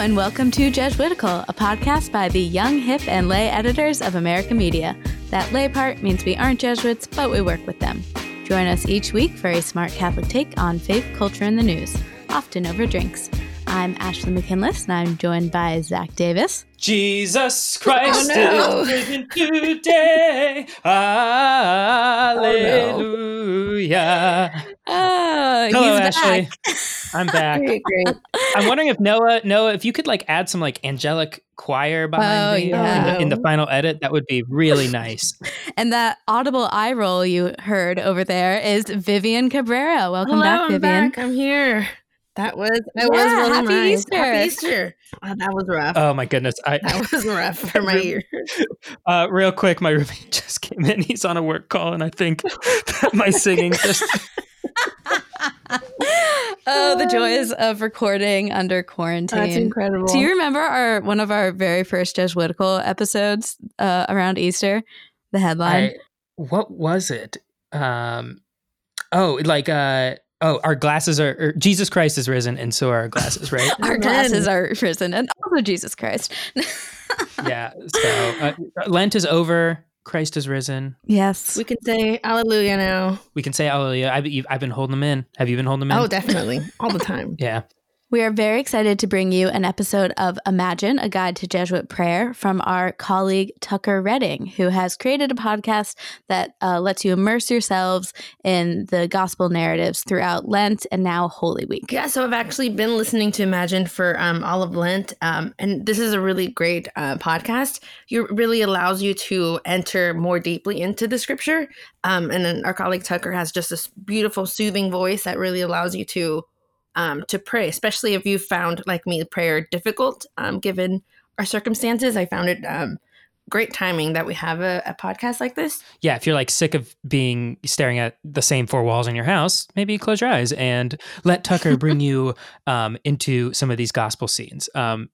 and welcome to Jesuitical, a podcast by the young, hip, and lay editors of America Media. That lay part means we aren't Jesuits, but we work with them. Join us each week for a smart Catholic take on faith, culture, and the news, often over drinks. I'm Ashley McKinless, and I'm joined by Zach Davis. Jesus Christ Oh, no. is risen today. Oh, Hallelujah. Oh, Hello, he's Ashley. back. I'm back. Great, great. I'm wondering if Noah, Noah, if you could like add some like angelic choir behind Oh, me yeah. in, the, in the final edit, that would be really nice. And that audible eye roll you heard over there is Vivian Cabrera. Welcome Hello, back, I'm Vivian. back. I'm here. That was that Yeah, was really happy nice. Easter. Happy Easter. Wow, that was rough. Oh my goodness. I that was rough for my ears. uh, real quick, my roommate just came in. He's on a work call, and I think that my singing just oh, the joys of recording under quarantine. That's incredible. Do you remember our one of our very first Jesuitical episodes uh, around Easter? The headline. I, what was it? Um, oh, like uh, oh, our glasses are or Jesus Christ is risen, and so are our glasses, right? our Amen. glasses are risen, and also Jesus Christ. yeah. So uh, Lent is over. Christ is risen. yes. we can say Alleluia now. We can say Hallelujah. I've, you've- I've been holding them in. Have you been holding them in? Oh, definitely, all the time. yeah. We are very excited to bring you an episode of Imagine, a guide to Jesuit prayer from our colleague Tucker Redding, who has created a podcast that uh, lets you immerse yourselves in the gospel narratives throughout Lent and now Holy Week. Yeah, so I've actually been listening to Imagine for um, all of Lent, um, and this is a really great uh, podcast. It really allows you to enter more deeply into the scripture. Um, and then our colleague Tucker has just this beautiful, soothing voice that really allows you to um, to pray, especially if you found, like me, prayer difficult um, given our circumstances. I found it um, great timing that we have a, a podcast like this. Yeah. If you're like sick of being staring at the same four walls in your house, maybe close your eyes and let Tucker bring you um, into some of these gospel scenes. Um,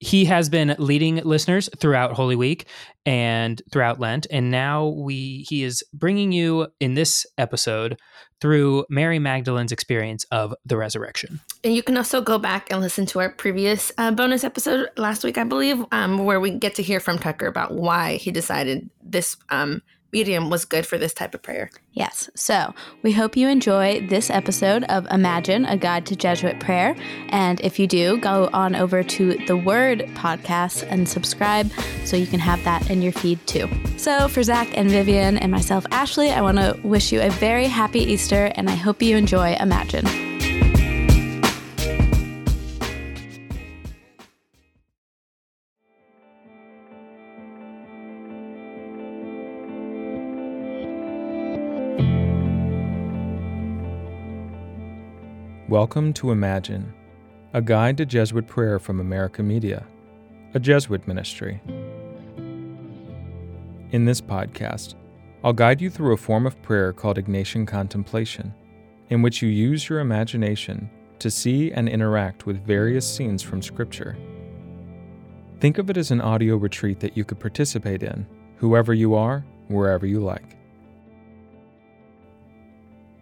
he has been leading listeners throughout Holy Week and throughout Lent, and now we he is bringing you in this episode through Mary Magdalene's experience of the resurrection. And you can also go back and listen to our previous uh, bonus episode last week, I believe, um, where we get to hear from Tucker about why he decided this um, medium was good for this type of prayer. Yes. So we hope you enjoy this episode of Imagine, a guide to Jesuit prayer. And if you do, go on over to the Word podcast and subscribe so you can have that in your feed too. So for Zach and Vivian and myself, Ashley, I want to wish you a very happy Easter and I hope you enjoy Imagine. Welcome to Imagine, a guide to Jesuit prayer from America Media, a Jesuit ministry. In this podcast, I'll guide you through a form of prayer called Ignatian contemplation, in which you use your imagination to see and interact with various scenes from Scripture. Think of it as an audio retreat that you could participate in, whoever you are, wherever you like.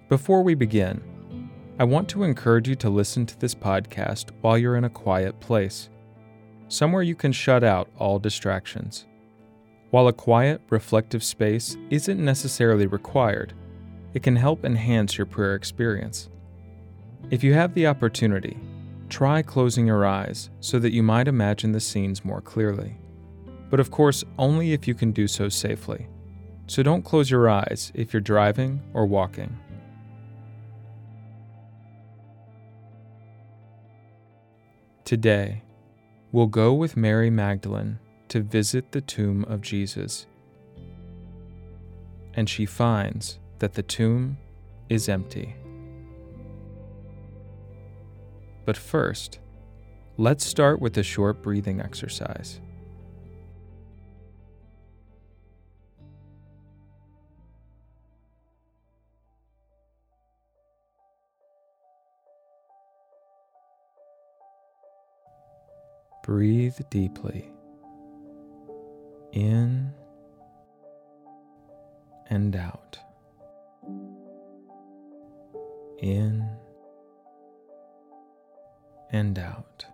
Before we begin, I want to encourage you to listen to this podcast while you're in a quiet place, somewhere you can shut out all distractions. While a quiet, reflective space isn't necessarily required, it can help enhance your prayer experience. If you have the opportunity, try closing your eyes so that you might imagine the scenes more clearly. But of course, only if you can do so safely. So don't close your eyes if you're driving or walking. Today, we'll go with Mary Magdalene to visit the tomb of Jesus. And she finds that the tomb is empty. But first, let's start with a short breathing exercise. Breathe deeply. In and out. In and out.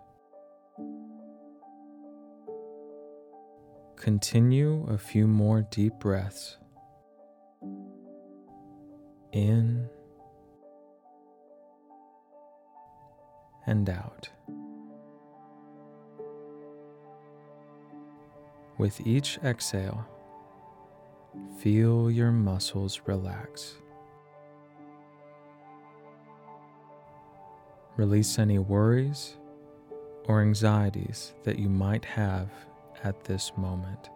Continue a few more deep breaths. In and out. With each exhale, feel your muscles relax. Release any worries or anxieties that you might have at this moment.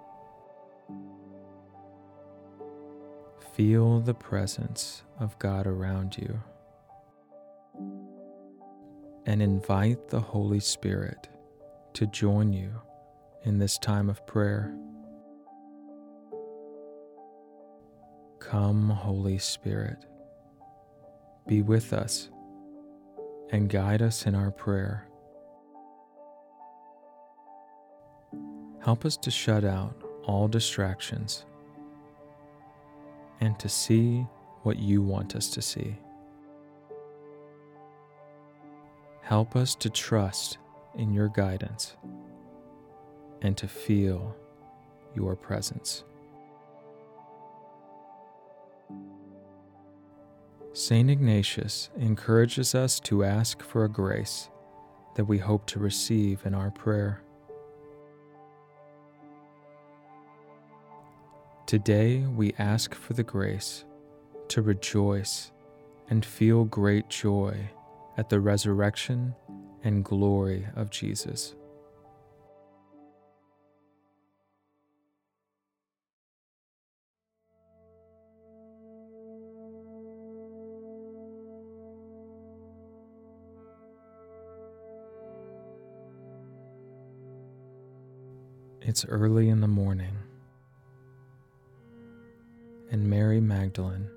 Feel the presence of God around you and invite the Holy Spirit to join you in this time of prayer. Come, Holy Spirit, be with us and guide us in our prayer. Help us to shut out all distractions and to see what you want us to see. Help us to trust in your guidance and to feel your presence. St. Ignatius encourages us to ask for a grace that we hope to receive in our prayer. Today we ask for the grace to rejoice and feel great joy at the resurrection and glory of Jesus. It's early in the morning, and Mary Magdalene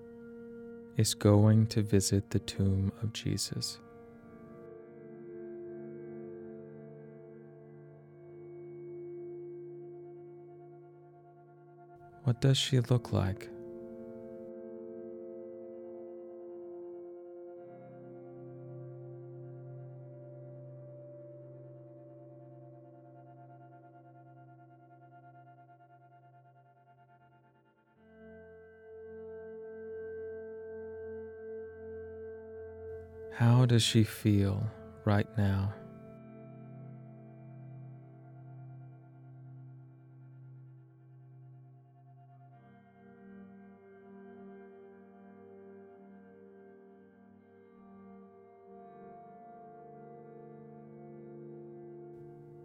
is going to visit the tomb of Jesus. What does she look like? How does she feel right now?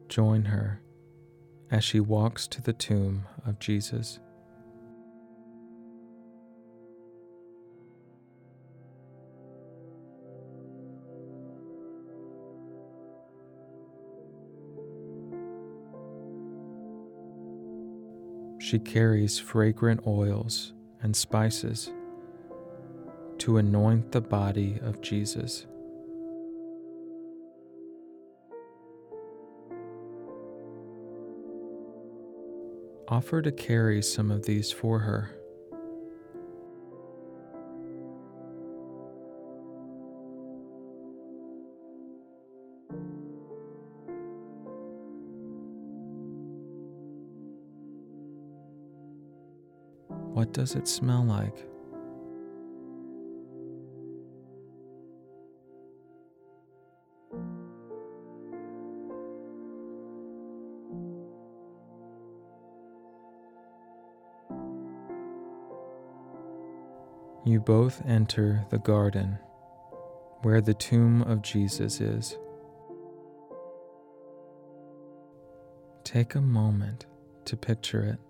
join her as she walks to the tomb of Jesus. She carries fragrant oils and spices to anoint the body of Jesus. offer to carry some of these for her. What does it smell like? You both enter the garden where the tomb of Jesus is. Take a moment to picture it.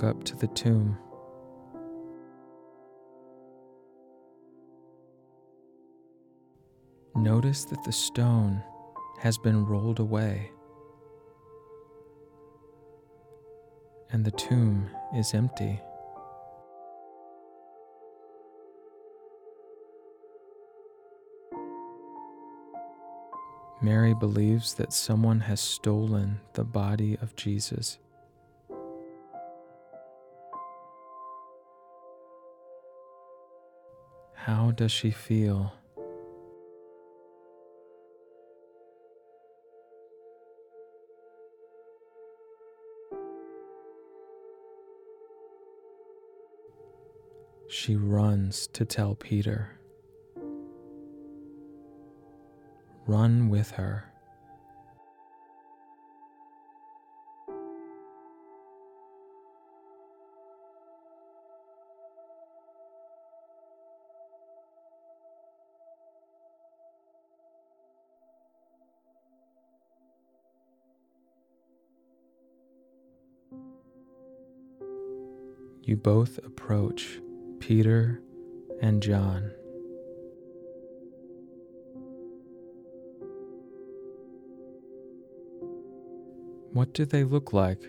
Walk up to the tomb. Notice that the stone has been rolled away and the tomb is empty. Mary believes that someone has stolen the body of Jesus. How does she feel? She runs to tell Peter. Run with her. You both approach Peter and John. What do they look like?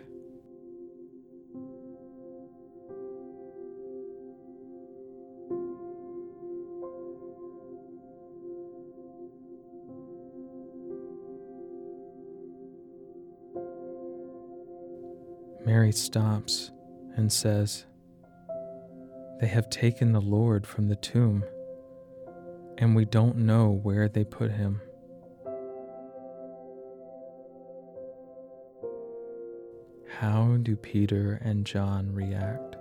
Mary stops and says, They have taken the Lord from the tomb, and we don't know where they put him. How do Peter and John react?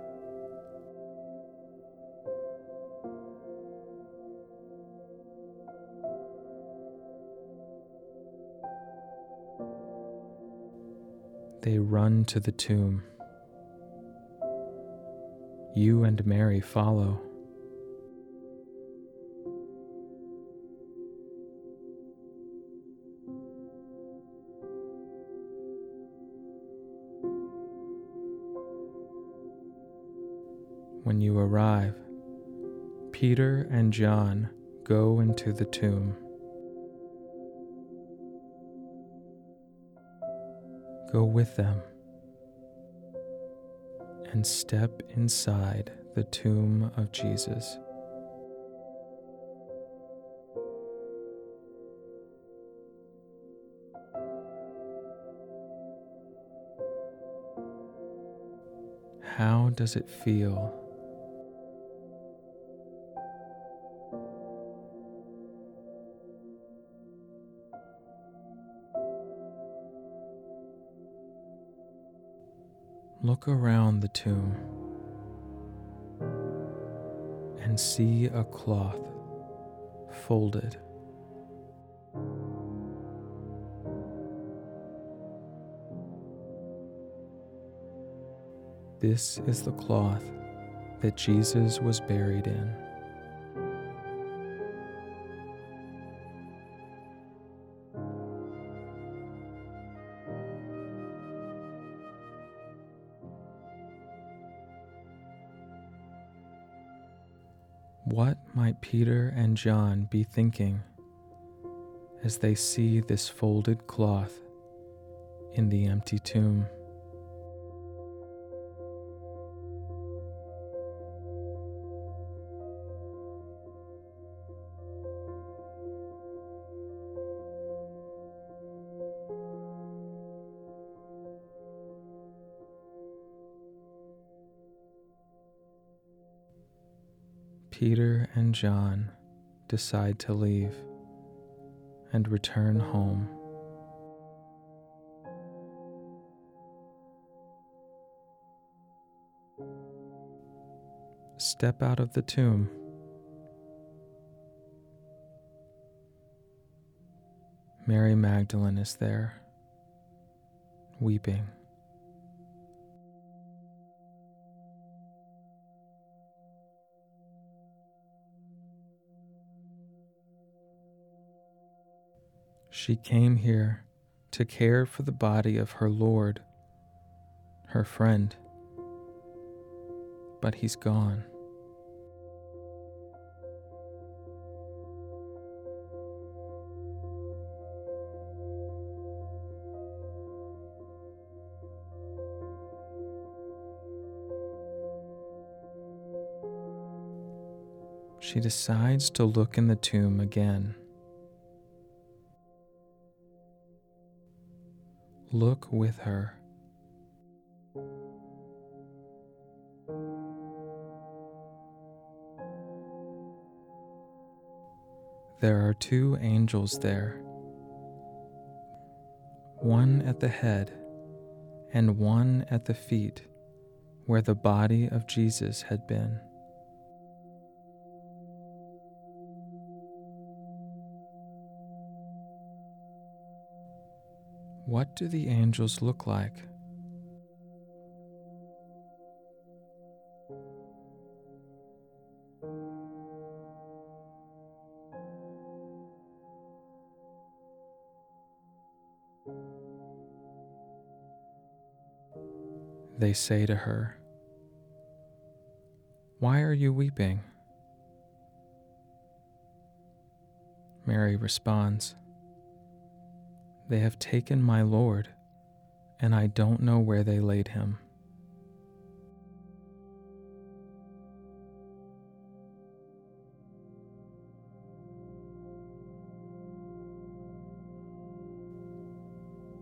They run to the tomb. You and Mary follow. When you arrive, Peter and John go into the tomb. Go with them and step inside the tomb of Jesus. How does it feel? Look around the tomb and see a cloth folded. This is the cloth that Jesus was buried in. What might Peter and John be thinking as they see this folded cloth in the empty tomb? Peter and John decide to leave and return home. Step out of the tomb. Mary Magdalene is there, weeping. She came here to care for the body of her Lord, her friend, but he's gone. She decides to look in the tomb again. Look with her. There are two angels there, one at the head and one at the feet where the body of Jesus had been. What do the angels look like? They say to her, Why are you weeping? Mary responds, They have taken my Lord, and I don't know where they laid him.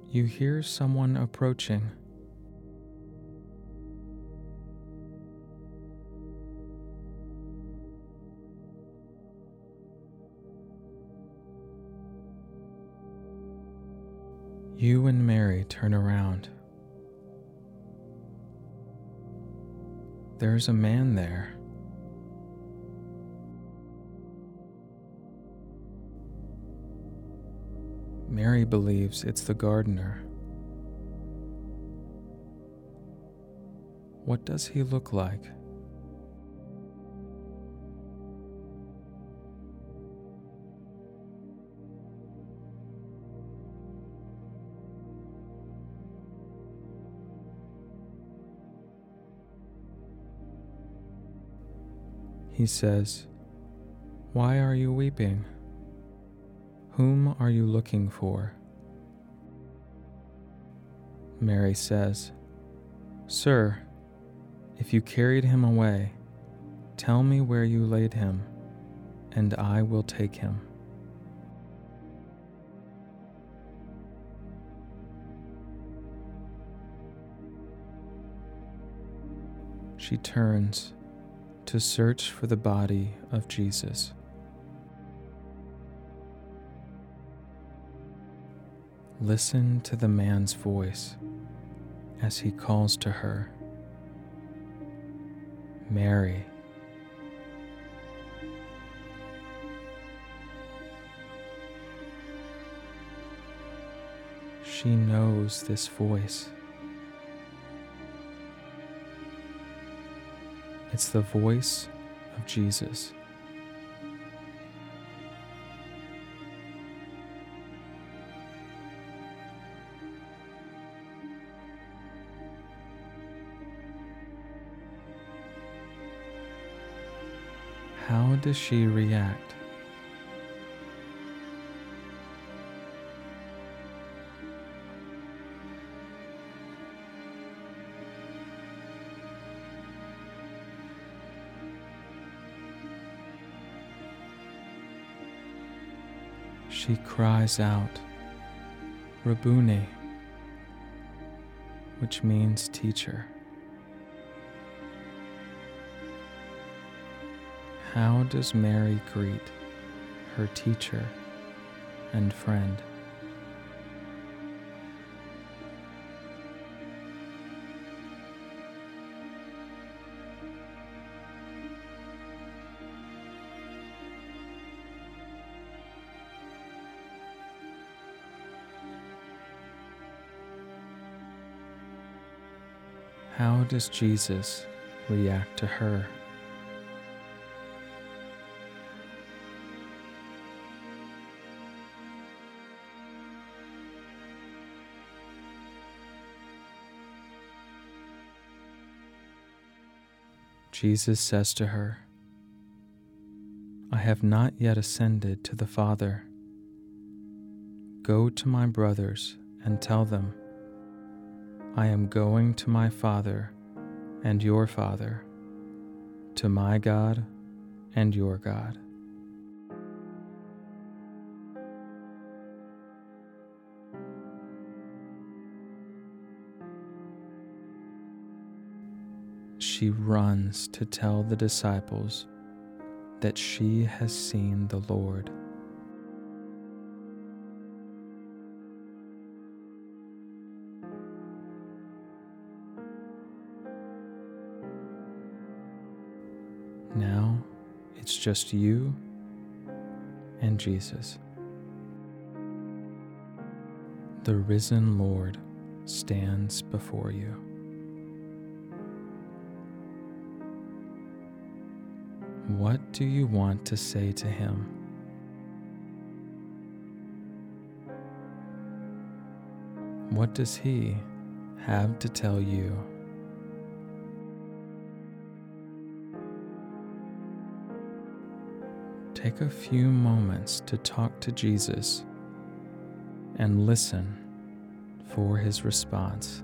You hear someone approaching. You and Mary turn around. There's a man there. Mary believes it's the gardener. What does he look like? He says, Why are you weeping? Whom are you looking for? Mary says, Sir, if you carried him away, tell me where you laid him, and I will take him. She turns to search for the body of Jesus. Listen to the man's voice as he calls to her, Mary. She knows this voice. It's the voice of Jesus. How does she react? She cries out, Rabboni, which means teacher. How does Mary greet her teacher and friend? How does Jesus react to her? Jesus says to her, I have not yet ascended to the Father. Go to my brothers and tell them I am going to my Father and your Father, to my God and your God. She runs to tell the disciples that she has seen the Lord just you and Jesus. The risen Lord stands before you. What do you want to say to him? What does he have to tell you? Take a few moments to talk to Jesus and listen for his response.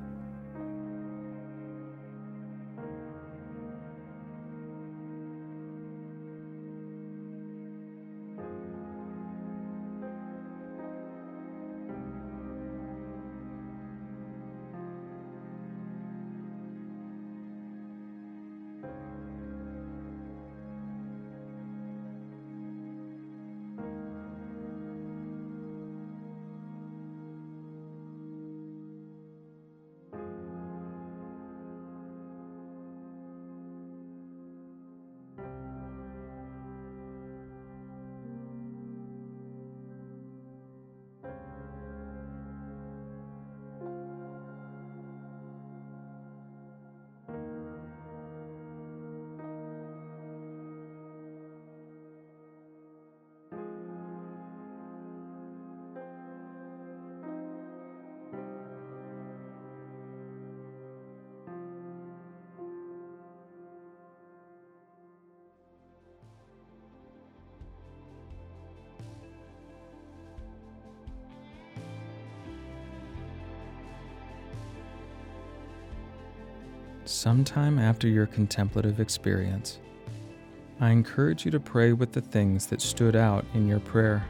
Sometime after your contemplative experience, I encourage you to pray with the things that stood out in your prayer.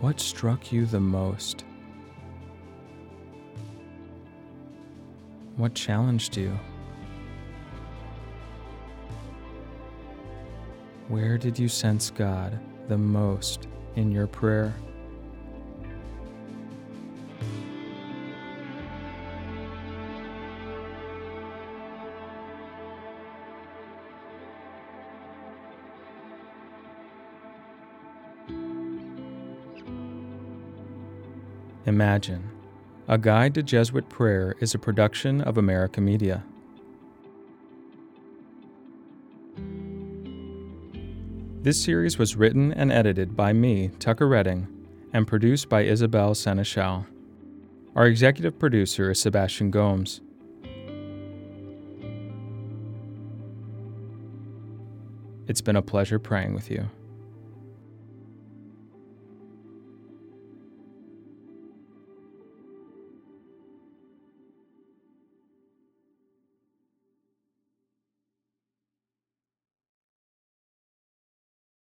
What struck you the most? What challenged you? Where did you sense God the most in your prayer? Imagine. A Guide to Jesuit Prayer is a production of America Media. This series was written and edited by me, Tucker Redding, and produced by Isabel Seneschal. Our executive producer is Sebastian Gomes. It's been a pleasure praying with you.